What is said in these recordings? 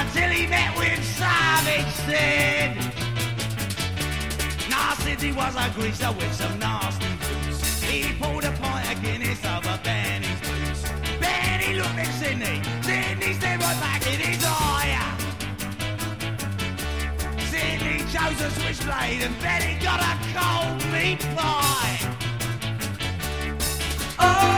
until he met with Savage Sid. Now Sidney was a greaser with some nasty boots. He pulled a pint of Guinness over Benny's boots. Benny looked at Sidney. Sidney stared right back in his eye. Sidney chose a switchblade and Benny got a cold meat pie. Oh!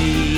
see.